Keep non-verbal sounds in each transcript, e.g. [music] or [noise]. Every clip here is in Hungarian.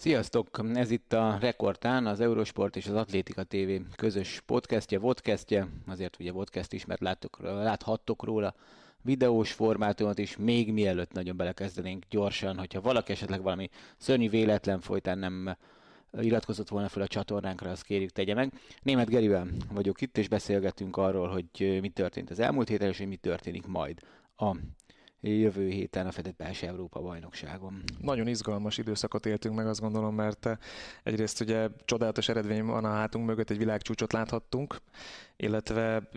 Sziasztok! Ez itt a Rekordtán, az Eurosport és az Atlétika TV közös podcastje, vodcastje, azért ugye vodcast is, mert láttok, láthattok róla videós formátumot is, még mielőtt nagyon belekezdenénk gyorsan, hogyha valaki esetleg valami szörnyű véletlen folytán nem iratkozott volna fel a csatornánkra, azt kérjük tegye meg. Német Gerivel vagyok itt, és beszélgetünk arról, hogy mi történt az elmúlt héten, és hogy mi történik majd a jövő héten a fedett belső Európa bajnokságon. Nagyon izgalmas időszakot éltünk meg, azt gondolom, mert eh, egyrészt ugye csodálatos eredmény van a hátunk mögött, egy világcsúcsot láthattunk, illetve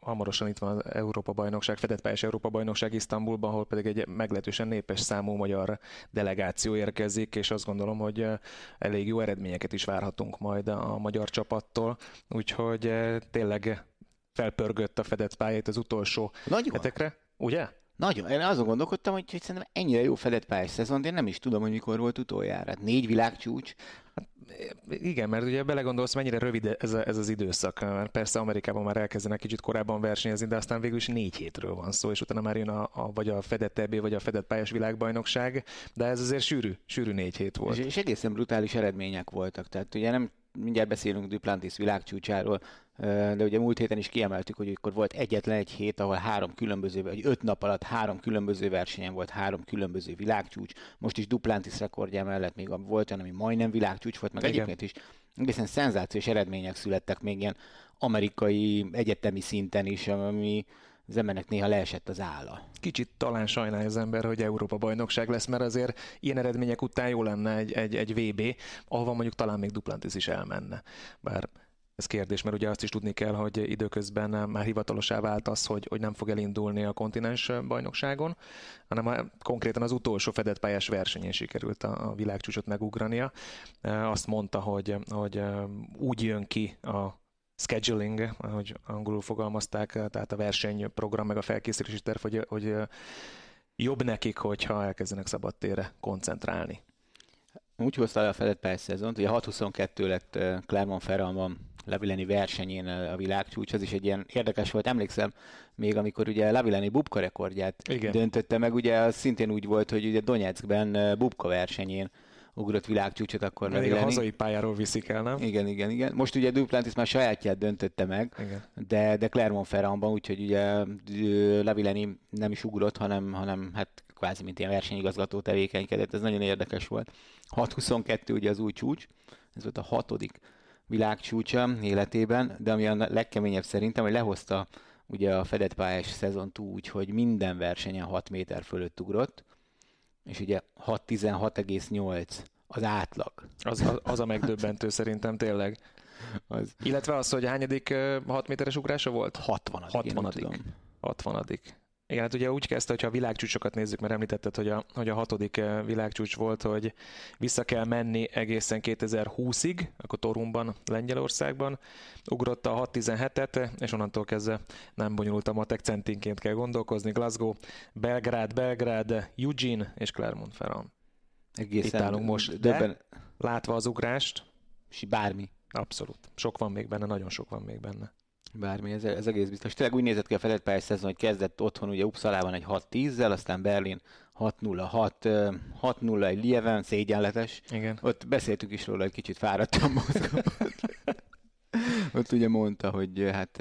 hamarosan itt van az Európa Bajnokság, fedett pályás Európa Bajnokság Isztambulban, ahol pedig egy meglehetősen népes számú magyar delegáció érkezik, és azt gondolom, hogy eh, elég jó eredményeket is várhatunk majd a magyar csapattól, úgyhogy eh, tényleg felpörgött a fedett pályát az utolsó Nagyon. hetekre. Ugye? Nagyon. Én azon gondolkodtam, hogy, hogy szerintem ennyire jó fedett pályás szezon, de én nem is tudom, hogy mikor volt utoljára. Hát négy világcsúcs. Hát, igen, mert ugye belegondolsz, mennyire rövid ez, a, ez az időszak. Mert persze Amerikában már elkezdenek kicsit korábban versenyezni, de aztán végül is négy hétről van szó, és utána már jön a, a vagy a fedett EB, vagy a fedett pályás világbajnokság, de ez azért sűrű, sűrű négy hét volt. És, és egészen brutális eredmények voltak. Tehát ugye nem mindjárt beszélünk Duplantis világcsúcsáról, de ugye múlt héten is kiemeltük, hogy akkor volt egyetlen egy hét, ahol három különböző, vagy öt nap alatt három különböző versenyen volt három különböző világcsúcs. Most is Duplantis rekordja mellett még volt olyan, ami majdnem világcsúcs volt, meg Igen. egyébként is egészen szenzációs eredmények születtek még ilyen amerikai egyetemi szinten is, ami az embernek néha leesett az álla. Kicsit talán sajnálja az ember, hogy Európa bajnokság lesz, mert azért ilyen eredmények után jó lenne egy, egy, egy VB, ahova mondjuk talán még Duplantis is elmenne. Bár ez kérdés, mert ugye azt is tudni kell, hogy időközben már hivatalosá vált az, hogy, hogy nem fog elindulni a kontinens bajnokságon, hanem a, konkrétan az utolsó fedett pályás versenyén sikerült a, a világcsúcsot megugrania. Azt mondta, hogy, hogy úgy jön ki a scheduling, ahogy angolul fogalmazták, tehát a versenyprogram, meg a felkészülési terv, hogy, hogy jobb nekik, hogyha elkezdenek szabadtére koncentrálni. Úgy hozta le a fedett pályás szezont, ugye 6-22 lett Clermont-Ferrandban Lavileni versenyén a világcsúcs, az is egy ilyen érdekes volt. Emlékszem, még amikor ugye Lavileni Bubka rekordját Igen. döntötte meg, ugye az szintén úgy volt, hogy ugye Donetskben Bubka versenyén ugrott világcsúcsot, akkor Lavileni. a hazai pályáról viszik el, nem? Igen, igen, igen. Most ugye Duplantis már sajátját döntötte meg, igen. de, de Clermont-Ferrandban, úgyhogy ugye Lavileni nem is ugrott, hanem, hanem hát kvázi mint ilyen versenyigazgató tevékenykedett, ez nagyon érdekes volt. 6-22 ugye az új csúcs, ez volt a hatodik világcsúcsa életében, de ami a legkeményebb szerintem, hogy lehozta ugye a fedett pályás szezont úgy, hogy minden versenyen 6 méter fölött ugrott, és ugye 6-16,8 az átlag. Az, az, az a megdöbbentő szerintem tényleg. Az. Illetve az, hogy hányadik 6 méteres ugrása volt? 60. 60. 60. Igen, hát ugye úgy kezdte, hogyha a világcsúcsokat nézzük, mert említetted, hogy a, hogy a hatodik eh, világcsúcs volt, hogy vissza kell menni egészen 2020-ig, akkor Torumban, Lengyelországban, ugrott a 6-17-et, és onnantól kezdve nem bonyolult a matek, centinként kell gondolkozni. Glasgow, Belgrád, Belgrád, Eugene és Clermont-Ferrand. Egészen Itt állunk most, de döbben... látva az ugrást. Bármi. Abszolút. Sok van még benne, nagyon sok van még benne. Bármi, ez, ez egész biztos. Tényleg úgy nézett ki a pályás szezon, hogy kezdett otthon ugye Uppsalában egy 6-10-zel, aztán Berlin 6-0, 6-0 egy Lieven, szégyenletes. Igen. Ott beszéltük is róla, hogy kicsit fáradtam [laughs] mozgott. Ott ugye mondta, hogy hát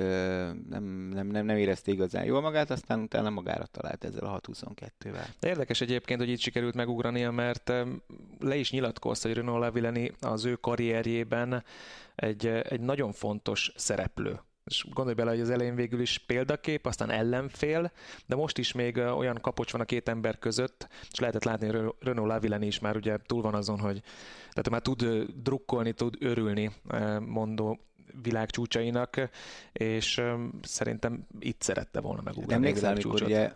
nem, nem, nem, nem érezte igazán jól magát, aztán utána magára talált ezzel a 6-22-vel. Érdekes egyébként, hogy itt sikerült megugrania, mert le is nyilatkozta, hogy Renault Lavileni az ő karrierjében egy, egy nagyon fontos szereplő és gondolj bele, hogy az elején végül is példakép, aztán ellenfél, de most is még olyan kapocs van a két ember között, és lehetett látni, hogy Renault Lavileni is már ugye túl van azon, hogy tehát már tud drukkolni, tud örülni, mondó világ csúcsainak, és szerintem itt szerette volna megugrani. Emlékszel, amikor ugye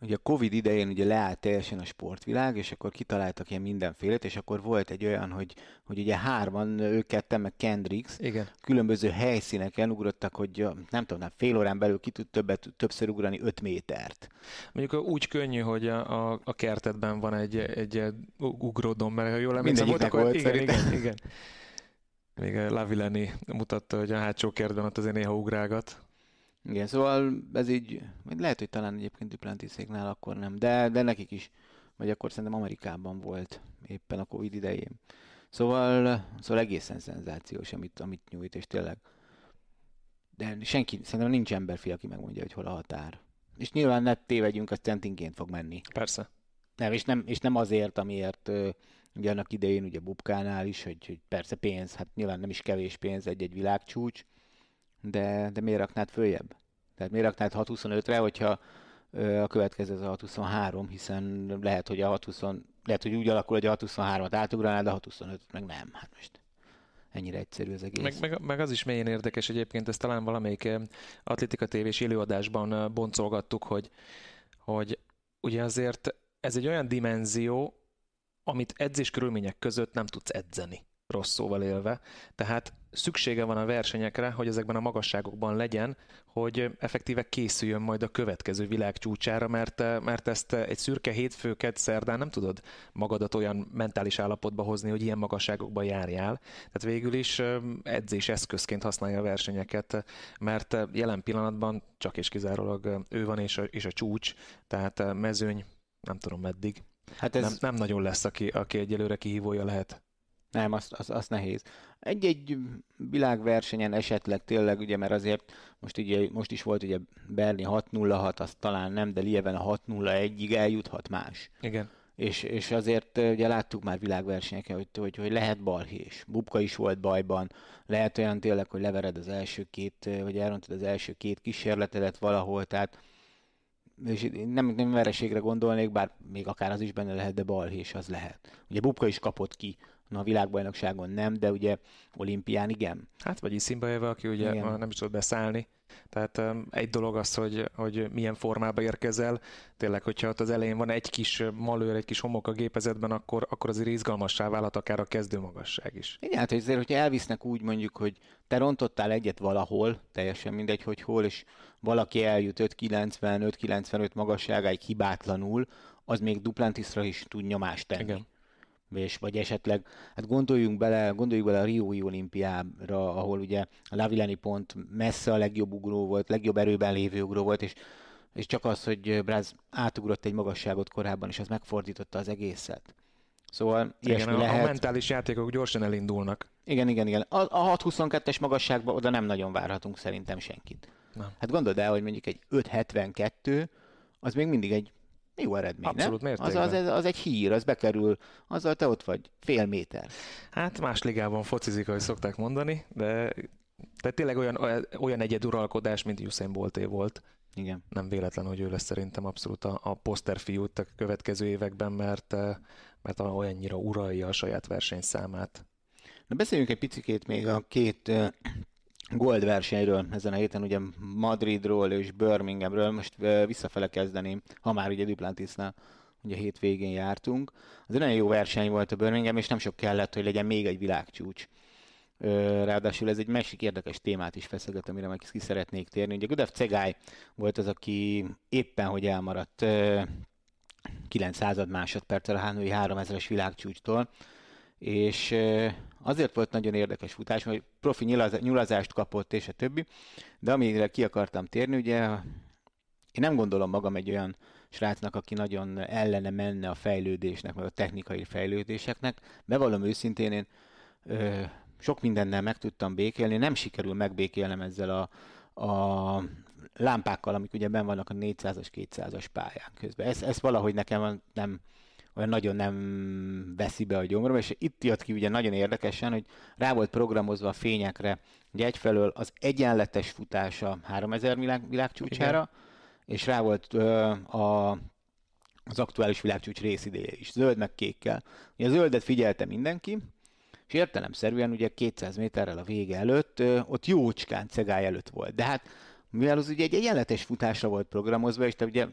ugye a Covid idején ugye leállt teljesen a sportvilág, és akkor kitaláltak ilyen mindenfélét, és akkor volt egy olyan, hogy, hogy ugye hárman, ők ketten, meg Kendricks, Igen. különböző helyszíneken ugrottak, hogy nem tudom, fél órán belül ki tud többet, többször ugrani 5 métert. Mondjuk úgy könnyű, hogy a, a, a kertetben van egy, egy ugródom, mert ha jól emlékszem, volt, akkor, volt igen, igen, igen. Még Lavileni mutatta, hogy a hátsó kertben ott azért néha ugrálgat. Igen, szóval ez így, lehet, hogy talán egyébként Duplantiszéknál akkor nem, de, de nekik is, vagy akkor szerintem Amerikában volt éppen a Covid idején. Szóval, szóval egészen szenzációs, amit, amit nyújt, és tényleg. De senki, szerintem nincs emberfi, aki megmondja, hogy hol a határ. És nyilván ne tévedjünk, az centinként fog menni. Persze. Nem, és nem, és nem azért, amiért ugye annak idején ugye Bubkánál is, hogy, hogy persze pénz, hát nyilván nem is kevés pénz egy-egy világcsúcs, de, de miért raknád följebb? Tehát miért raknád 625-re, hogyha a következő az a 623, hiszen lehet, hogy a 620, lehet, hogy úgy alakul, hogy a 623-at átugranád, a 625 meg nem. Hát most ennyire egyszerű az egész. Meg, meg, meg az is mélyen érdekes egyébként, ezt talán valamelyik Atlétika tévés élőadásban boncolgattuk, hogy, hogy ugye azért ez egy olyan dimenzió, amit edzés körülmények között nem tudsz edzeni rossz szóval élve. Tehát szüksége van a versenyekre, hogy ezekben a magasságokban legyen, hogy effektíve készüljön majd a következő világ csúcsára, mert, mert ezt egy szürke hétfőket szerdán nem tudod magadat olyan mentális állapotba hozni, hogy ilyen magasságokban járjál. Tehát végül is edzés eszközként használja a versenyeket, mert jelen pillanatban csak és kizárólag ő van és a, és a csúcs, tehát mezőny, nem tudom meddig. Hát ez... nem, nem nagyon lesz, aki, aki egyelőre kihívója lehet. Nem, azt, az, az nehéz. Egy-egy világversenyen esetleg tényleg, ugye, mert azért most, ugye, most is volt ugye Berni 6-0-6, azt talán nem, de Lieven a 6-0-1-ig eljuthat más. Igen. És, és azért ugye láttuk már világversenyeken, hogy, hogy, hogy lehet balhés. Bubka is volt bajban, lehet olyan tényleg, hogy levered az első két, vagy elrontod az első két kísérletedet valahol, tehát és nem, nem vereségre gondolnék, bár még akár az is benne lehet, de balhés az lehet. Ugye Bubka is kapott ki Na, a világbajnokságon nem, de ugye olimpián igen. Hát vagy Iszimbaeva, aki ugye igen. nem is tud beszállni. Tehát um, egy dolog az, hogy, hogy milyen formába érkezel. Tényleg, hogyha ott az elején van egy kis malőr, egy kis homok a gépezetben, akkor, akkor azért izgalmassá válhat akár a kezdő magasság is. Igen, hát azért, hogyha elvisznek úgy mondjuk, hogy te rontottál egyet valahol, teljesen mindegy, hogy hol, és valaki eljut 5,90, 5,95 magasságáig hibátlanul, az még Duplantisra is tud nyomást tenni. Igen és vagy esetleg, hát gondoljunk bele, gondoljuk bele a Riói olimpiára, ahol ugye a Lavilani pont messze a legjobb ugró volt, legjobb erőben lévő ugró volt, és, és csak az, hogy Bráz átugrott egy magasságot korábban, és az megfordította az egészet. Szóval igen, a, lehet. a mentális játékok gyorsan elindulnak. Igen, igen, igen. A, a 6-22-es magasságban oda nem nagyon várhatunk szerintem senkit. Nem. Hát gondold el, hogy mondjuk egy 5-72, az még mindig egy jó eredmény, Abszolút nem? Az, az, az, egy hír, az bekerül, azzal te ott vagy, fél méter. Hát más ligában focizik, ahogy szokták mondani, de tehát tényleg olyan, olyan egyeduralkodás, mint Usain Bolté volt. Igen. Nem véletlen, hogy ő lesz szerintem abszolút a, a poszterfiút a következő években, mert, mert olyannyira uralja a saját versenyszámát. Na beszéljünk egy picit még a két Gold versenyről ezen a héten, ugye Madridról és Birminghamről, most visszafele kezdeném, ha már ugye Duplantisnál ugye hétvégén jártunk. Az egy nagyon jó verseny volt a Birmingham, és nem sok kellett, hogy legyen még egy világcsúcs. Ráadásul ez egy másik érdekes témát is feszeget, amire meg ki szeretnék térni. Ugye Gudev Cegály volt az, aki éppen, hogy elmaradt 900 másodperccel a Hánói 3000-es világcsúcstól, és azért volt nagyon érdekes futás, hogy profi nyulazást kapott, és a többi, de amire ki akartam térni, ugye én nem gondolom magam egy olyan srácnak, aki nagyon ellene menne a fejlődésnek, meg a technikai fejlődéseknek. Bevallom őszintén, én ö, sok mindennel meg tudtam békélni, nem sikerül megbékélnem ezzel a, a lámpákkal, amik ugye ben vannak a 400-as, 200-as pályán közben. Ez, ez valahogy nekem nem, olyan nagyon nem veszi be a gyomrom, és itt jött ki ugye nagyon érdekesen, hogy rá volt programozva a fényekre, hogy egyfelől az egyenletes futása 3000 világ, világcsúcsára, Igen. és rá volt ö, a, az aktuális világcsúcs részideje is, zöld meg kékkel. Ugye a zöldet figyelte mindenki, és értelemszerűen ugye 200 méterrel a vége előtt, ott jócskán cegály előtt volt. De hát mivel az ugye egy egyenletes futásra volt programozva, és te ugye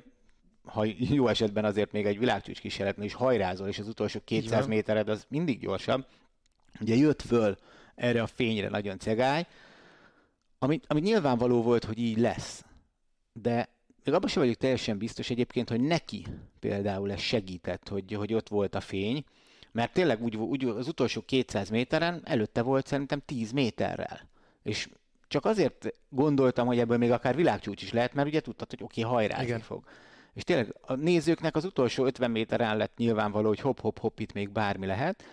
ha jó esetben azért még egy világcsúcs kísérletnél is hajrázol, és az utolsó 200 métered az mindig gyorsabb. Ugye jött föl erre a fényre nagyon cegály, ami, ami nyilvánvaló volt, hogy így lesz. De még abban sem vagyok teljesen biztos egyébként, hogy neki például ez segített, hogy, hogy ott volt a fény, mert tényleg úgy, úgy az utolsó 200 méteren előtte volt szerintem 10 méterrel. És csak azért gondoltam, hogy ebből még akár világcsúcs is lehet, mert ugye tudtad, hogy oké, okay, hajrázni Igen. fog. És tényleg a nézőknek az utolsó 50 méteren lett nyilvánvaló, hogy hop-hop-hop itt még bármi lehet.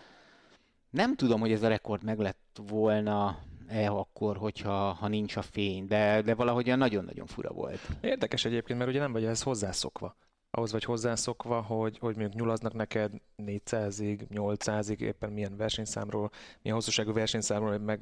Nem tudom, hogy ez a rekord meg lett volna e akkor, hogyha ha nincs a fény, de, de valahogyan nagyon-nagyon fura volt. Érdekes egyébként, mert ugye nem vagy ez hozzászokva ahhoz vagy hozzászokva, hogy, hogy mondjuk nyulaznak neked 400-ig, 800-ig, éppen milyen versenyszámról, milyen hosszúságú versenyszámról, meg,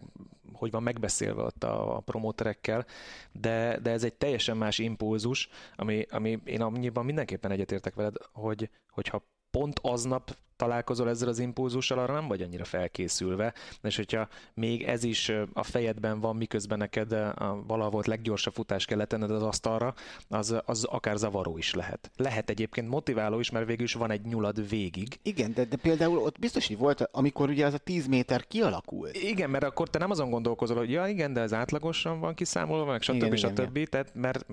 hogy van megbeszélve ott a, a promóterekkel, de, de ez egy teljesen más impulzus, ami, ami én annyiban mindenképpen egyetértek veled, hogy, hogyha pont aznap találkozol ezzel az impulzussal, arra nem vagy annyira felkészülve, és hogyha még ez is a fejedben van, miközben neked a valahol volt leggyorsabb futás kell letenned az asztalra, az, az akár zavaró is lehet. Lehet egyébként motiváló is, mert végül is van egy nyulad végig. Igen, de, de például ott biztos, hogy volt, amikor ugye az a 10 méter kialakult. Igen, mert akkor te nem azon gondolkozol, hogy ja igen, de ez átlagosan van kiszámolva, meg stb. Igen, stb. Igen, Tehát, mert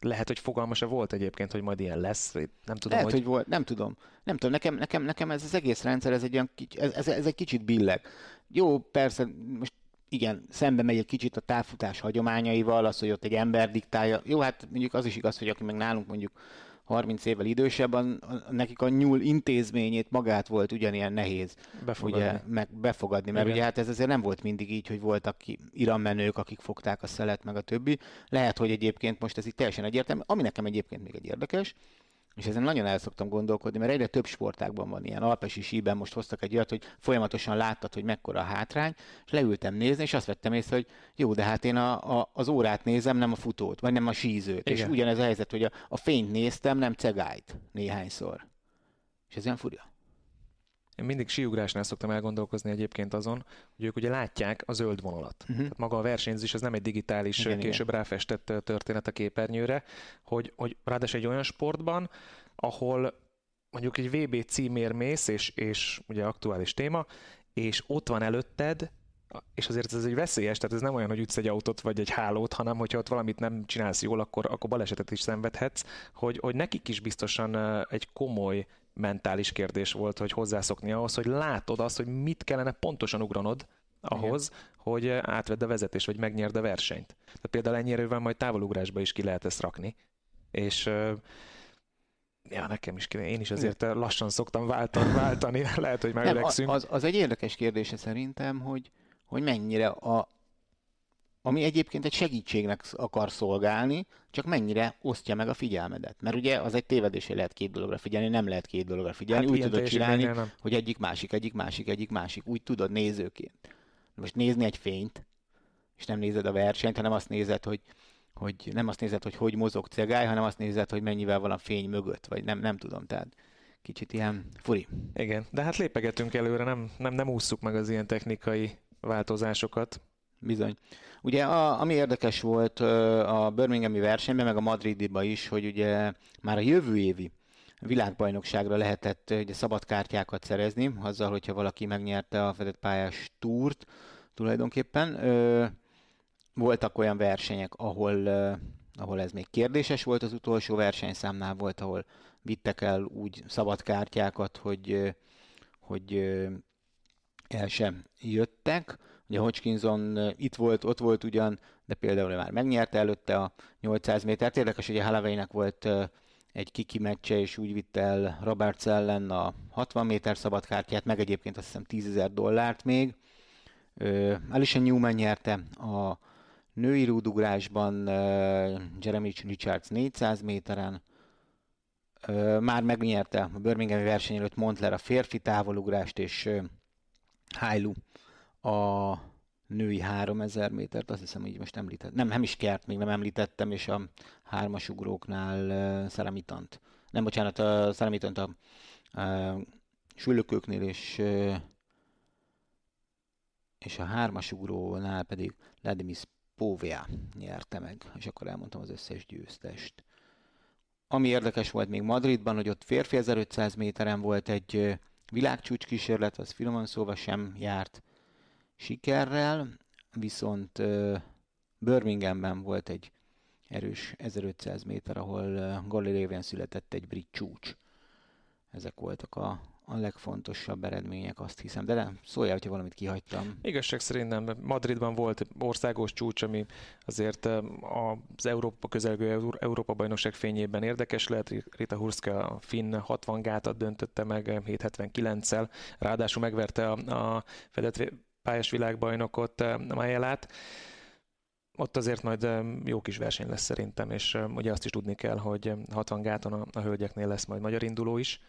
lehet, hogy fogalmasa volt egyébként, hogy majd ilyen lesz, nem tudom, Lehet, hogy... hogy volt, nem tudom. Nem tudom, nekem, nekem, nekem ez az egész rendszer, ez egy, olyan, ez, ez, ez egy kicsit billeg. Jó, persze, most igen, szembe megy egy kicsit a távfutás hagyományaival, az, hogy ott egy ember diktálja. Jó, hát mondjuk az is igaz, hogy aki meg nálunk mondjuk 30 évvel idősebb, a, a, nekik a nyúl intézményét magát volt ugyanilyen nehéz befogadni, ugye, meg befogadni mert Igen. ugye hát ez azért nem volt mindig így, hogy voltak ki iranmenők, akik fogták a szelet, meg a többi. Lehet, hogy egyébként most ez itt teljesen egyértelmű, ami nekem egyébként még egy érdekes, és ezen nagyon el szoktam gondolkodni, mert egyre több sportákban van ilyen. Alpesi síben most hoztak egy olyat, hogy folyamatosan láttad, hogy mekkora a hátrány, és leültem nézni, és azt vettem észre, hogy jó, de hát én a, a, az órát nézem, nem a futót, vagy nem a sízőt. Igen. És ugyanez a helyzet, hogy a, a fényt néztem, nem cegájt néhányszor. És ez olyan furja. Én mindig síugrásnál szoktam elgondolkozni egyébként azon, hogy ők ugye látják a zöld vonalat. Uh-huh. Tehát maga a versenyzés az nem egy digitális, igen, később igen. ráfestett történet a képernyőre, hogy, hogy ráadásul egy olyan sportban, ahol mondjuk egy VB címér mész, és, és ugye aktuális téma, és ott van előtted, és azért ez egy veszélyes, tehát ez nem olyan, hogy ütsz egy autót vagy egy hálót, hanem hogyha ott valamit nem csinálsz jól, akkor, akkor balesetet is szenvedhetsz, hogy, hogy nekik is biztosan egy komoly mentális kérdés volt, hogy hozzászokni ahhoz, hogy látod azt, hogy mit kellene pontosan ugranod ahhoz, Igen. hogy átvedd a vezetés, vagy megnyerd a versenyt. Tehát például ennyire majd távolugrásba is ki lehet ezt rakni. És ja, nekem is kéne. Én is azért lassan szoktam váltani, váltani. [laughs] lehet, hogy megöregszünk. Az, az egy érdekes kérdése szerintem, hogy, hogy mennyire a, ami egyébként egy segítségnek akar szolgálni, csak mennyire osztja meg a figyelmedet. Mert ugye az egy tévedés, hogy lehet két dologra figyelni, nem lehet két dologra figyelni. Hát úgy tudod csinálni, nem. hogy egyik másik, egyik másik, egyik másik. Úgy tudod nézőként. Most nézni egy fényt, és nem nézed a versenyt, hanem azt nézed, hogy, hogy nem azt nézed, hogy hogy mozog cegály, hanem azt nézed, hogy mennyivel van a fény mögött, vagy nem, nem tudom. Tehát kicsit ilyen furi. Igen, de hát lépegetünk előre, nem, nem, nem ússzuk meg az ilyen technikai változásokat. Bizony. Ugye a, ami érdekes volt a Birminghami versenyben, meg a Madridiba is, hogy ugye már a jövő évi világbajnokságra lehetett ugye szabadkártyákat szerezni, azzal, hogyha valaki megnyerte a fedett pályás túrt tulajdonképpen. Ö, voltak olyan versenyek, ahol, ö, ahol ez még kérdéses volt, az utolsó versenyszámnál volt, ahol vittek el úgy szabadkártyákat, hogy, hogy el sem jöttek. Ugye Hodgkinson itt volt, ott volt ugyan, de például már megnyerte előtte a 800 métert. Érdekes, hogy a Halaveinek volt egy kiki meccse, és úgy vitte el Roberts ellen a 60 méter szabadkártyát, meg egyébként azt hiszem 10 ezer dollárt még. Alicia Newman nyerte a női rúdugrásban, Jeremy Richards 400 méteren, már megnyerte a Birminghami verseny előtt Montler a férfi távolugrást, és Hailu a női 3000 métert, azt hiszem, hogy most említett. Nem, nem is kert, még nem említettem, és a hármas ugróknál uh, Szeremitant. Nem, bocsánat, a Szeremitant a uh, sülökőknél, és uh, és a hármas ugrónál pedig Ladimis Póvia nyerte meg, és akkor elmondtam az összes győztest. Ami érdekes volt még Madridban, hogy ott férfi 1500 méteren volt egy világcsúcs kísérlet, az finoman szóval sem járt sikerrel, viszont Birminghamben volt egy erős 1500 méter, ahol Galileven született egy brit csúcs. Ezek voltak a, a legfontosabb eredmények, azt hiszem. De nem, szóljál, hogyha valamit kihagytam. Igazság szerint nem. Madridban volt országos csúcs, ami azért az Európa közelgő Európa bajnokság fényében érdekes lehet. Rita Hurska a finn 60 gátat döntötte meg 779-szel, ráadásul megverte a, a fedett pályás világbajnokot, Majelát ott azért majd jó kis verseny lesz szerintem, és ugye azt is tudni kell, hogy 60 gáton a, a hölgyeknél lesz majd magyar induló is.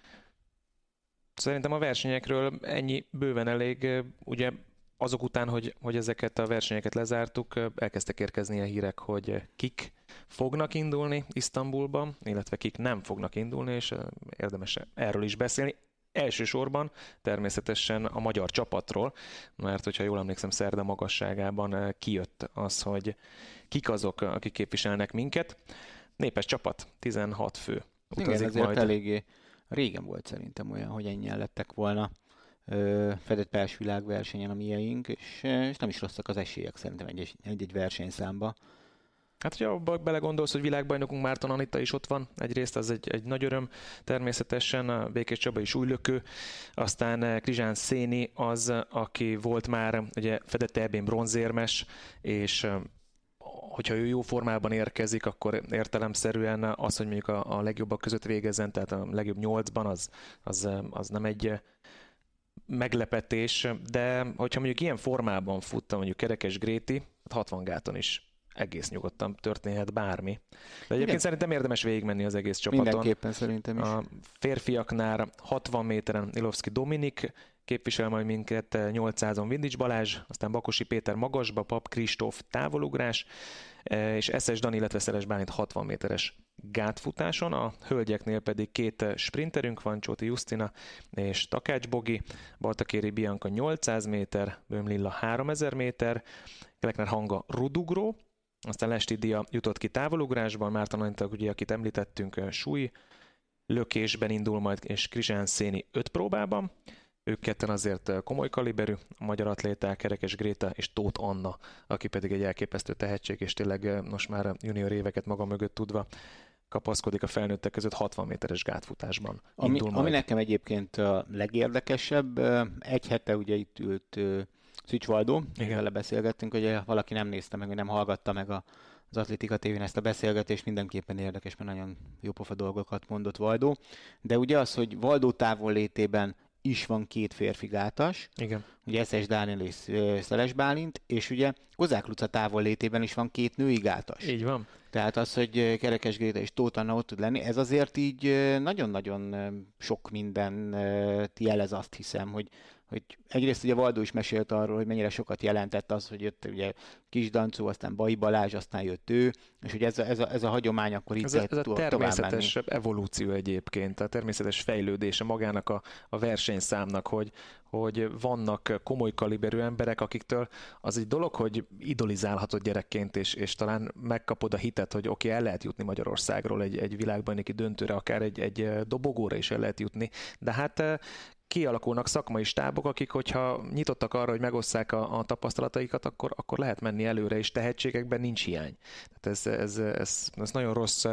Szerintem a versenyekről ennyi bőven elég. Ugye azok után, hogy, hogy ezeket a versenyeket lezártuk, elkezdtek érkezni a hírek, hogy kik fognak indulni Isztambulban, illetve kik nem fognak indulni, és érdemes erről is beszélni. Elsősorban természetesen a magyar csapatról, mert hogyha jól emlékszem, szerda magasságában kijött az, hogy kik azok, akik képviselnek minket. Népes csapat, 16 fő. Utazik Igen, ezért majd. eléggé régen volt szerintem olyan, hogy ennyien lettek volna ö, fedett pers világversenyen a mieink, és, és nem is rosszak az esélyek szerintem egy-egy versenyszámba. Hát, hogyha abba belegondolsz, hogy világbajnokunk Márton Anita is ott van, egyrészt az egy, egy nagy öröm, természetesen a Békés Csaba is újlökő, aztán eh, Krizsán Széni az, aki volt már ugye fedett ebén bronzérmes, és hogyha ő jó formában érkezik, akkor értelemszerűen az, hogy mondjuk a, a legjobbak között végezzen, tehát a legjobb nyolcban, az, az, az nem egy meglepetés, de hogyha mondjuk ilyen formában futta mondjuk Kerekes Gréti, 60 hát gáton is egész nyugodtan történhet bármi. De egyébként Igen. szerintem érdemes végigmenni az egész csapaton. Mindenképpen szerintem is. A férfiaknál 60 méteren Ilovszki Dominik képvisel majd minket 800-on Vindics Balázs, aztán Bakosi Péter magasba, Pap Kristóf távolugrás, e, és Eszes Dani, illetve Szeres Bálint 60 méteres gátfutáson, a hölgyeknél pedig két sprinterünk van, Csóti Justina és Takács Bogi, Baltakéri Bianca 800 méter, Bömlilla 3000 méter, Kelekner Hanga Rudugró, aztán Lesti Dia jutott ki távolugrásban, Márton Anita, ugye, akit említettünk, súly lökésben indul majd, és Krizsán Széni öt próbában. Ők ketten azért komoly kaliberű, a magyar atléták, Kerekes Gréta és Tóth Anna, aki pedig egy elképesztő tehetség, és tényleg most már junior éveket maga mögött tudva kapaszkodik a felnőttek között 60 méteres gátfutásban. Ami, ami nekem egyébként a legérdekesebb, egy hete ugye itt ült Szücs Valdó, vele beszélgettünk, hogy valaki nem nézte meg, vagy nem hallgatta meg a, az Atlétika tévén ezt a beszélgetést, mindenképpen érdekes, mert nagyon jópofa dolgokat mondott Valdó. De ugye az, hogy Valdó távol létében is van két férfi gátas, Igen. ugye Eszes Dániel és Szeles Bálint, és ugye Kozák Luca távol létében is van két női gátas. Így van. Tehát az, hogy Kerekes Gréta és Tóth Anna ott tud lenni, ez azért így nagyon-nagyon sok minden jelez azt hiszem, hogy, hogy egyrészt ugye Valdó is mesélt arról, hogy mennyire sokat jelentett az, hogy jött ugye Kis Dancó, aztán Bai Balázs, aztán jött ő, és hogy ez a, ez a, ez a hagyomány akkor itt ez ez a természetes evolúció egyébként, a természetes fejlődése magának a, a versenyszámnak, hogy, hogy vannak komoly kaliberű emberek, akiktől az egy dolog, hogy idolizálhatod gyerekként, és, és talán megkapod a hitet, hogy oké, okay, el lehet jutni Magyarországról egy, egy világbajnoki döntőre, akár egy, egy dobogóra is el lehet jutni, de hát kialakulnak szakmai stábok, akik, hogyha nyitottak arra, hogy megosszák a, a tapasztalataikat, akkor, akkor lehet menni előre, és tehetségekben nincs hiány. Tehát ez, ez, ez, ez nagyon rossz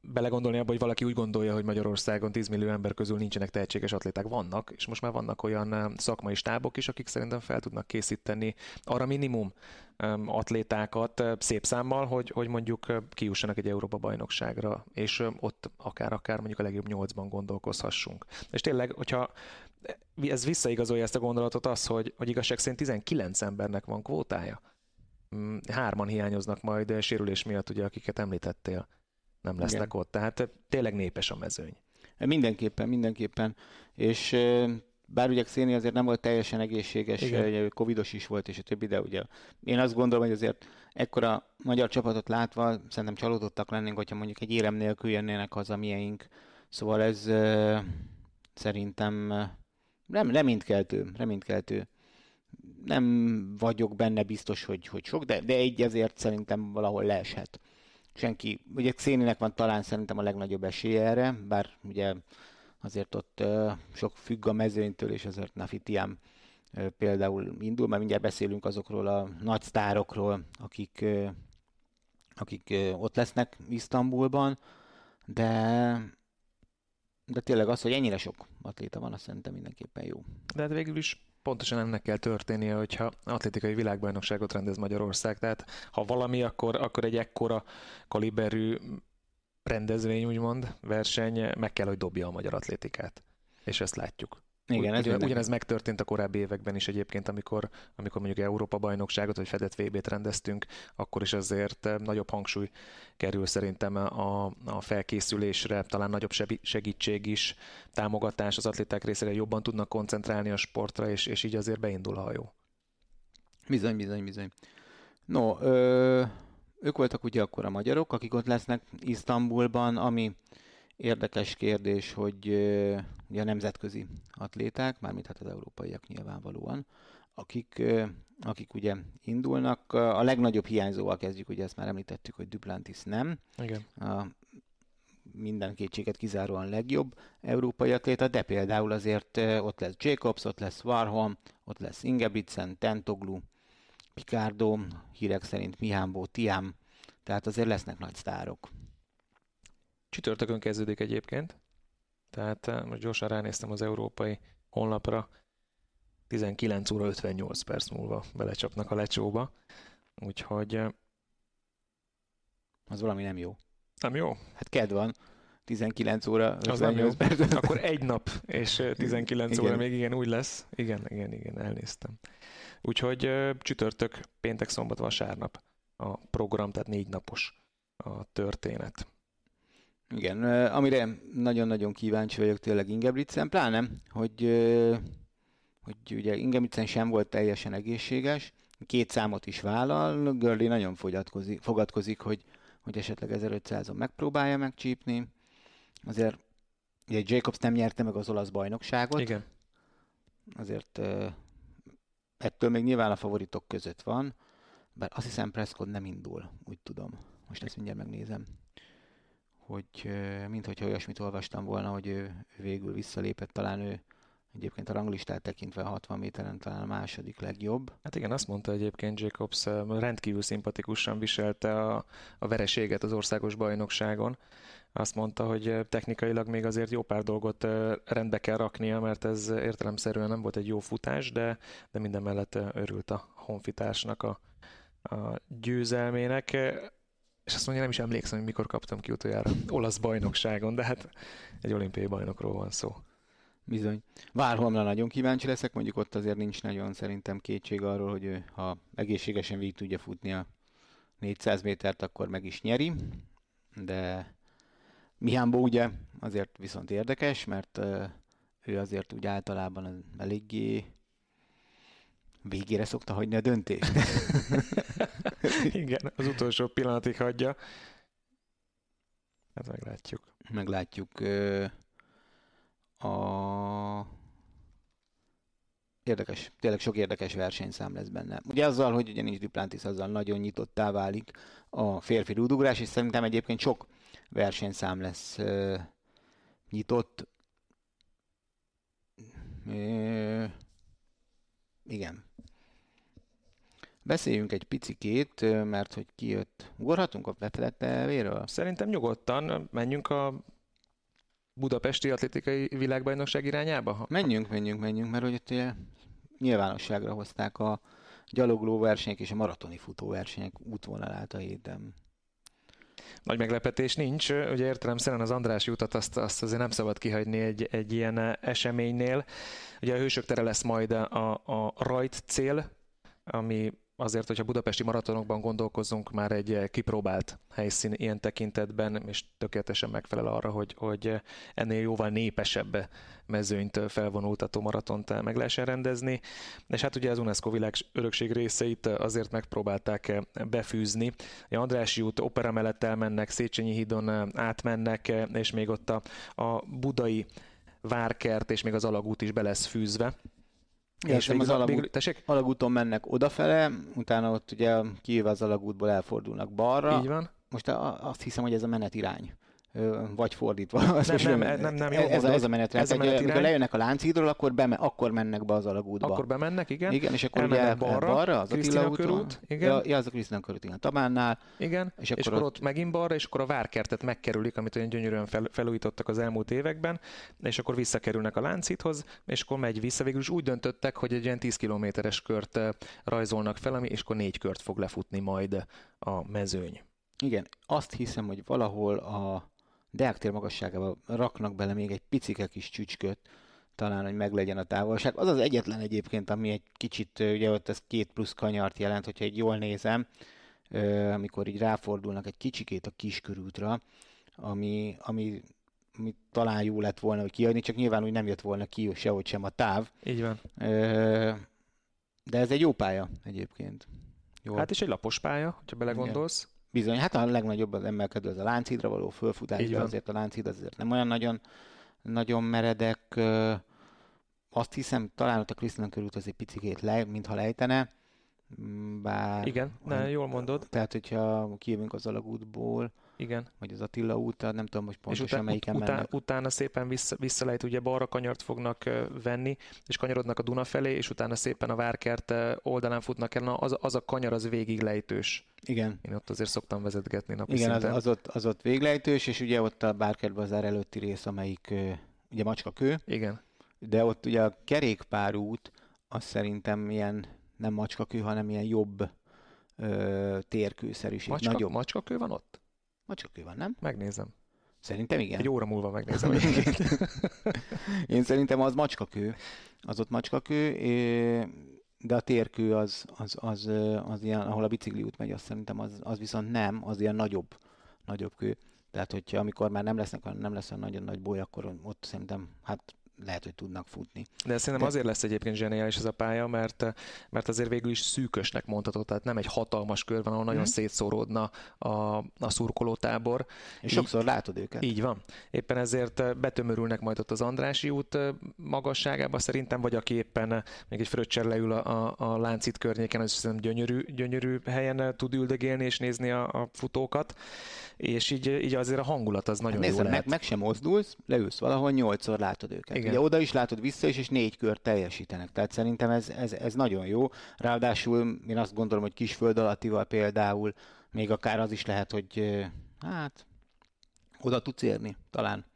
belegondolni abba, hogy valaki úgy gondolja, hogy Magyarországon 10 millió ember közül nincsenek tehetséges atléták. Vannak, és most már vannak olyan szakmai stábok is, akik szerintem fel tudnak készíteni arra minimum atlétákat szép számmal, hogy, hogy mondjuk kiussanak egy Európa bajnokságra, és ott akár-akár mondjuk a legjobb nyolcban gondolkozhassunk. És tényleg, hogyha ez visszaigazolja ezt a gondolatot az, hogy, hogy igazság szerint 19 embernek van kvótája. Mm, hárman hiányoznak majd sérülés miatt, ugye, akiket említettél nem lesznek Igen. ott. Tehát tényleg népes a mezőny. Mindenképpen, mindenképpen. És bár ugye Xéni azért nem volt teljesen egészséges, Igen. covidos is volt, és a többi, de ugye én azt gondolom, hogy azért ekkora magyar csapatot látva szerintem csalódottak lennénk, hogyha mondjuk egy érem nélkül jönnének haza mieink. Szóval ez uh, szerintem nem, reménykeltő, reménykeltő. Nem vagyok benne biztos, hogy, hogy sok, de, de egy ezért szerintem valahol leeshet senki, ugye Xéninek van talán szerintem a legnagyobb esélye erre, bár ugye azért ott sok függ a mezőnytől, és azért Nafitiám uh, például indul, mert mindjárt beszélünk azokról a nagy sztárokról, akik, akik ott lesznek Isztambulban, de de tényleg az, hogy ennyire sok atléta van, azt szerintem mindenképpen jó. De hát végül is pontosan ennek kell történnie, hogyha atlétikai világbajnokságot rendez Magyarország. Tehát ha valami, akkor, akkor egy ekkora kaliberű rendezvény, úgymond, verseny meg kell, hogy dobja a magyar atlétikát. És ezt látjuk. Igen, ez Ugyan, ugyanez megtörtént a korábbi években is egyébként, amikor, amikor mondjuk Európa bajnokságot vagy fedett VB-t rendeztünk, akkor is azért eh, nagyobb hangsúly kerül szerintem a, a felkészülésre, talán nagyobb segítség is, támogatás az atléták részére, jobban tudnak koncentrálni a sportra, és, és így azért beindul a hajó. Bizony, bizony, bizony. No, ö, ők voltak ugye akkor a magyarok, akik ott lesznek Isztambulban, ami Érdekes kérdés, hogy ugye a nemzetközi atléták, mármint hát az európaiak nyilvánvalóan, akik, akik ugye indulnak. A legnagyobb hiányzóval kezdjük, ugye ezt már említettük, hogy Duplantis nem. Igen. A minden kétséget kizáróan legjobb európai atléta, de például azért ott lesz Jacobs, ott lesz Warholm, ott lesz Ingebrigtsen, Tentoglu, Picardo, hírek szerint Mihambó, Tiam, tehát azért lesznek nagy sztárok. Csütörtökön kezdődik egyébként, tehát eh, most gyorsan ránéztem az európai honlapra, 19 óra 58 perc múlva belecsapnak a lecsóba, úgyhogy... Eh, az valami nem jó. Nem jó? Hát kedv van. 19 óra 58 perc. Akkor egy nap, és 19 igen. óra még igen, úgy lesz. Igen, igen, igen, elnéztem. Úgyhogy csütörtök, péntek, szombat, vasárnap a program, tehát négy napos a történet. Igen, amire nagyon-nagyon kíváncsi vagyok tényleg Ingebrigtsen, pláne, hogy, hogy ugye Ingebrigtsen sem volt teljesen egészséges, két számot is vállal, Görli nagyon fogyatkozik, fogadkozik, hogy, hogy esetleg 1500-on megpróbálja megcsípni. Azért ugye Jacobs nem nyerte meg az olasz bajnokságot. Igen. Azért ettől még nyilván a favoritok között van, bár azt hiszem Prescott nem indul, úgy tudom. Most ezt mindjárt megnézem hogy minthogyha olyasmit olvastam volna, hogy ő, ő végül visszalépett, talán ő egyébként a ranglistát tekintve 60 méteren talán a második legjobb. Hát igen, azt mondta egyébként Jacobs, rendkívül szimpatikusan viselte a, a vereséget az országos bajnokságon. Azt mondta, hogy technikailag még azért jó pár dolgot rendbe kell raknia, mert ez értelemszerűen nem volt egy jó futás, de, de minden mellett örült a honfitársnak a, a győzelmének és azt mondja, nem is emlékszem, hogy mikor kaptam ki utoljára olasz bajnokságon, de hát egy olimpiai bajnokról van szó. Bizony. Várholmra nagyon kíváncsi leszek, mondjuk ott azért nincs nagyon szerintem kétség arról, hogy ő, ha egészségesen végig tudja futni a 400 métert, akkor meg is nyeri, de Mihámbó ugye azért viszont érdekes, mert ő azért úgy általában eléggé végére szokta hagyni a döntést. [laughs] Igen, az utolsó pillanatig hagyja. Hát meglátjuk. Meglátjuk. A... Érdekes, tényleg sok érdekes versenyszám lesz benne. Ugye azzal, hogy ugye nincs Duplantis, azzal nagyon nyitottá válik a férfi rúdugrás, és szerintem egyébként sok versenyszám lesz nyitott. igen, Beszéljünk egy picikét, mert hogy kijött. Ugorhatunk a Fetelete Szerintem nyugodtan menjünk a Budapesti Atlétikai Világbajnokság irányába? Menjünk, menjünk, menjünk, mert hogy ugye nyilvánosságra hozták a gyalogló versenyek és a maratoni futóversenyek útvonalát a héten. Nagy meglepetés nincs. Ugye értelemszerűen az András utat azt, azt azért nem szabad kihagyni egy, egy ilyen eseménynél. Ugye a Hősök tere lesz majd a, a rajt cél, ami azért, hogyha budapesti maratonokban gondolkozunk, már egy eh, kipróbált helyszín ilyen tekintetben, és tökéletesen megfelel arra, hogy, hogy eh, ennél jóval népesebb mezőnyt felvonultató maratont meg lehessen rendezni. És hát ugye az UNESCO világ örökség részeit azért megpróbálták eh, befűzni. A Andrási út opera mellett elmennek, Széchenyi hídon átmennek, és még ott a, a budai várkert és még az alagút is be lesz fűzve. És még az alagút, tessék? alagúton mennek odafele, utána ott ugye kijöve az alagútból elfordulnak balra. Így van. Most azt hiszem, hogy ez a menetirány vagy fordítva. Nem, [laughs] nem, nem, nem, nem, ez, ez, a menetrend. Ez a menet amikor lejönnek a Lánchídról, akkor, beme, akkor mennek be az alagútba. Akkor bemennek, igen. Igen, és akkor ugye balra, balra az Attila körút, igen. Ja, ja, az a Krisztina körút, igen, Tabánnál. Igen, és akkor, és akkor ott... ott megint balra, és akkor a várkertet megkerülik, amit olyan gyönyörűen fel, felújítottak az elmúlt években, és akkor visszakerülnek a Lánchídhoz, és akkor megy vissza. Végül is úgy döntöttek, hogy egy ilyen 10 kilométeres kört rajzolnak fel, ami, és akkor négy kört fog lefutni majd a mezőny. Igen, azt hiszem, hogy valahol a Deák tér magasságába raknak bele még egy picike kis csücsköt, talán, hogy meglegyen a távolság. Az az egyetlen egyébként, ami egy kicsit, ugye ott ez két plusz kanyart jelent, hogyha egy jól nézem, amikor így ráfordulnak egy kicsikét a kiskörútra, ami, ami, ami talán jó lett volna, hogy kiadni, csak nyilván úgy nem jött volna ki sehogy sem a táv. Így van. De ez egy jó pálya egyébként. Jó. Hát is egy lapos pálya, ha belegondolsz. Igen. Bizony, hát a legnagyobb az emelkedő az a Lánchídra való fölfutás, de azért a Lánchíd azért nem olyan nagyon, nagyon meredek. Azt hiszem, talán ott a Krisztina körült az egy picit le, mintha lejtene. Bár, Igen, ne, jól mondod. Tehát, hogyha kijövünk az alagútból, igen. Vagy az Attila út, nem tudom most pontosan és után, melyiken után, mennek. Utána szépen vissza, visszalejt, ugye balra kanyart fognak venni, és kanyarodnak a Duna felé, és utána szépen a Várkert oldalán futnak el. Na, az, az a kanyar az végig lejtős. Igen. Én ott azért szoktam vezetgetni napi Igen, az, az, ott, az ott véglejtős, és ugye ott a Bárkert bazár előtti rész, amelyik ugye macskakő. Igen. De ott ugye a kerékpárút, az szerintem ilyen nem macskakő, hanem ilyen jobb ö, térkőszerűség. Macska, Nagyobb. Macskakő van ott? Macskakő van, nem? Megnézem. Szerintem igen. Egy óra múlva megnézem. [laughs] Én szerintem az macskakő. Az ott macskakő, de a térkő az, az, az, az ilyen, ahol a bicikliút megy, azt szerintem az, az viszont nem, az ilyen nagyobb, nagyobb kő. Tehát, hogyha amikor már nem lesznek, nem lesz olyan nagyon nagy boly, akkor ott szerintem hát lehet, hogy tudnak futni. De szerintem De... azért lesz egyébként zseniális ez a pálya, mert, mert azért végül is szűkösnek mondható, tehát nem egy hatalmas kör van, ahol nagyon mm. szétszóródna a, a szurkolótábor. És így, sokszor látod őket. Így van. Éppen ezért betömörülnek majd ott az Andrási út magasságába szerintem, vagy aki éppen még egy fröccser leül a, a, a láncit környéken, az szerintem gyönyörű, gyönyörű helyen tud üldögélni és nézni a, a futókat és így, így azért a hangulat az nagyon hát jó lehet. Meg, meg sem mozdulsz, leülsz valahol, nyolcszor látod őket. Igen. Ugye oda is látod vissza is, és négy kört teljesítenek. Tehát szerintem ez, ez, ez nagyon jó. Ráadásul én azt gondolom, hogy kis föld alattival például még akár az is lehet, hogy hát oda tudsz érni, talán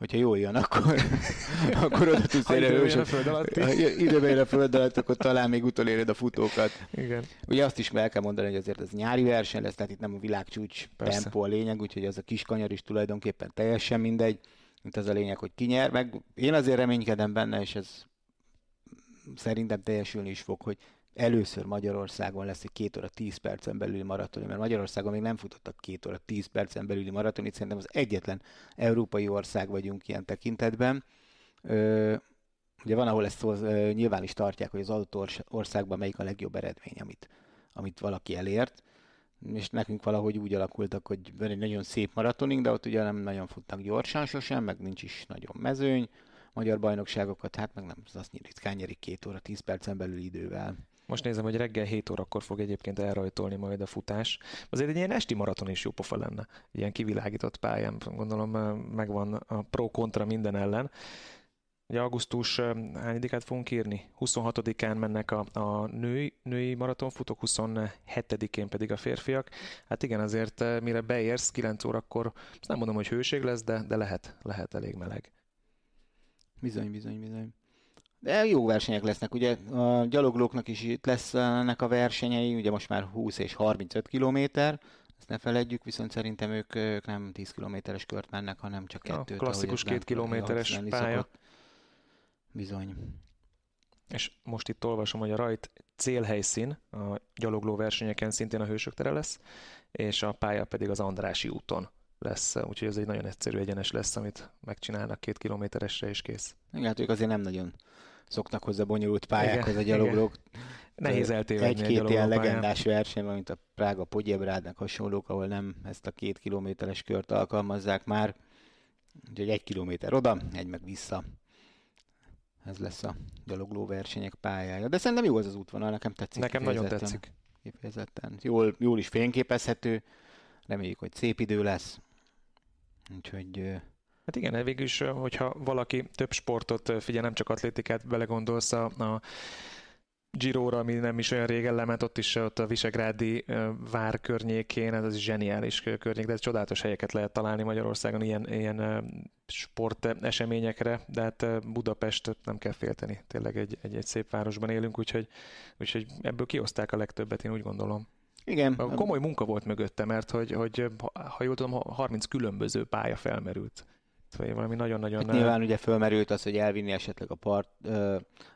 hogyha jól jön, akkor, [laughs] akkor oda tudsz érni. Ha a föld alatt. Időben a föld alatt, akkor talán még utoléred a futókat. Igen. Ugye azt is el kell mondani, hogy azért ez nyári verseny lesz, tehát itt nem a világcsúcs Persze. tempó a lényeg, úgyhogy az a kis kanyar is tulajdonképpen teljesen mindegy. Mint az a lényeg, hogy kinyer, meg én azért reménykedem benne, és ez szerintem teljesülni is fog, hogy először Magyarországon lesz egy két óra 10 percen belüli maraton, mert Magyarországon még nem futottak két óra 10 percen belüli maraton, itt szerintem az egyetlen európai ország vagyunk ilyen tekintetben. Ö, ugye van, ahol ezt ö, nyilván is tartják, hogy az adott országban melyik a legjobb eredmény, amit, amit valaki elért és nekünk valahogy úgy alakultak, hogy van egy nagyon szép maratoning, de ott ugye nem nagyon futnak gyorsan sosem, meg nincs is nagyon mezőny, magyar bajnokságokat, hát meg nem, az azt ritkán nyerik két óra, tíz percen belül idővel. Most nézem, hogy reggel 7 órakor fog egyébként elrajtolni majd a futás. Azért egy ilyen esti maraton is jó pofa lenne. Ilyen kivilágított pályán, gondolom megvan a pro-kontra minden ellen. Ugye augusztus hányadikát fogunk írni? 26-án mennek a, a női, női maratonfutók, 27-én pedig a férfiak. Hát igen, azért mire beérsz 9 órakor, nem mondom, hogy hőség lesz, de, de lehet, lehet elég meleg. Bizony, bizony, bizony. De jó versenyek lesznek, ugye a gyaloglóknak is itt lesz ennek a versenyei, ugye most már 20 és 35 kilométer, ezt ne feledjük, viszont szerintem ők, ők nem 10 kilométeres kört mennek, hanem csak kettőt. A klasszikus két kilométeres pálya. Szokott. Bizony. És most itt olvasom, hogy a rajt célhelyszín a gyalogló versenyeken szintén a hősök tere lesz, és a pálya pedig az Andrási úton lesz, úgyhogy ez egy nagyon egyszerű egyenes lesz, amit megcsinálnak két kilométeresre és kész. Igen, hát ők azért nem nagyon szoktak hozzá bonyolult pályákhoz a gyaloglók. Nehéz eltévedni Egy-két ilyen legendás verseny, mint a Prága Podjebrádnak hasonlók, ahol nem ezt a két kilométeres kört alkalmazzák már. Úgyhogy egy kilométer oda, egy meg vissza. Ez lesz a gyalogló versenyek pályája. De szerintem jó az az útvonal, nekem tetszik. Nekem nagyon tetszik. Kifejezetten. Jól, jól is fényképezhető. Reméljük, hogy szép idő lesz Úgyhogy... Hát igen, végül is, hogyha valaki több sportot figyel, nem csak atlétikát, belegondolsz a, a Giróra, ami nem is olyan régen lement, ott is ott a Visegrádi vár környékén, ez az zseniális környék, de csodálatos helyeket lehet találni Magyarországon ilyen, ilyen sport eseményekre, de hát Budapest nem kell félteni, tényleg egy, egy, egy szép városban élünk, úgyhogy, úgyhogy ebből kioszták a legtöbbet, én úgy gondolom. Igen. Komoly munka volt mögötte, mert hogy, hogy ha jól tudom, 30 különböző pálya felmerült. Vagy valami nagyon-nagyon... Hát nyilván ugye fölmerült az, hogy elvinni esetleg a, part,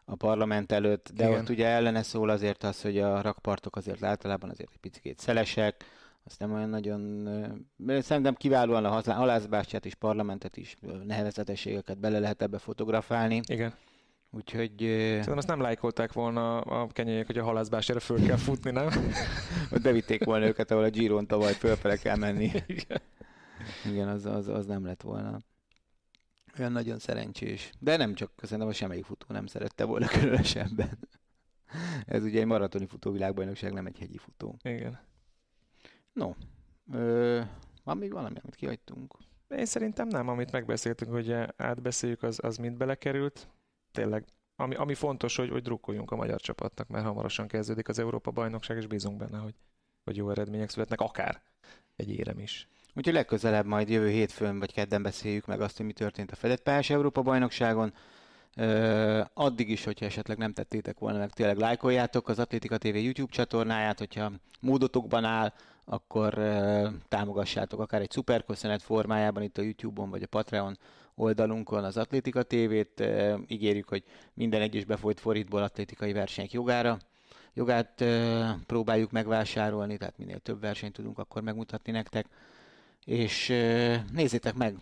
a parlament előtt, de Igen. ott ugye ellene szól azért az, hogy a rakpartok azért általában azért egy picit szelesek, azt nem olyan nagyon... Szerintem kiválóan a halászbástyát és parlamentet is nevezetességeket bele lehet ebbe fotografálni. Igen. Úgyhogy... Szerintem azt nem lájkolták volna a kenyélyek, hogy a halászbástyára föl kell futni, nem? [laughs] Bevitték volna őket, ahol a Giron tavaly fölfele kell menni. Igen. Igen, az, az, az nem lett volna olyan nagyon szerencsés. De nem csak, szerintem a semmelyik futó nem szerette volna különösebben. Ez ugye egy maratoni futóvilágbajnokság, nem egy hegyi futó. Igen. No, ö, van még valami, amit kihagytunk? Én szerintem nem, amit megbeszéltünk, hogy átbeszéljük, az, az mind belekerült. Tényleg, ami, ami fontos, hogy, hogy drukkoljunk a magyar csapatnak, mert hamarosan kezdődik az Európa bajnokság, és bízunk benne, hogy, hogy jó eredmények születnek, akár egy érem is. Úgyhogy legközelebb majd jövő hétfőn vagy kedden beszéljük meg azt, hogy mi történt a fedett pályás Európa bajnokságon. Addig is, hogyha esetleg nem tettétek volna meg, tényleg lájkoljátok az Atlétika TV YouTube csatornáját, hogyha módotokban áll, akkor támogassátok akár egy szuperköszönet formájában itt a YouTube-on vagy a Patreon oldalunkon az Atlétika TV-t. Ígérjük, hogy minden egyes befolyt forintból atlétikai versenyek jogára jogát próbáljuk megvásárolni, tehát minél több versenyt tudunk akkor megmutatni nektek és nézzétek meg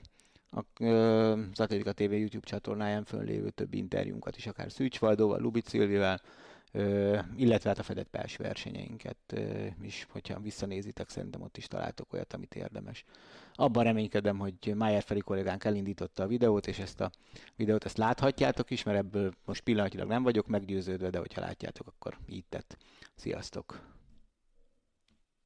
az Atlétika TV YouTube csatornáján föllévő több interjúnkat is, akár Szűcs Valdóval, Lubic Szilvivel, illetve hát a fedett pályás versenyeinket is, hogyha visszanézitek, szerintem ott is találtok olyat, amit érdemes. Abban reménykedem, hogy Májer Feri kollégánk elindította a videót, és ezt a videót ezt láthatjátok is, mert ebből most pillanatilag nem vagyok meggyőződve, de hogyha látjátok, akkor így tett. Sziasztok!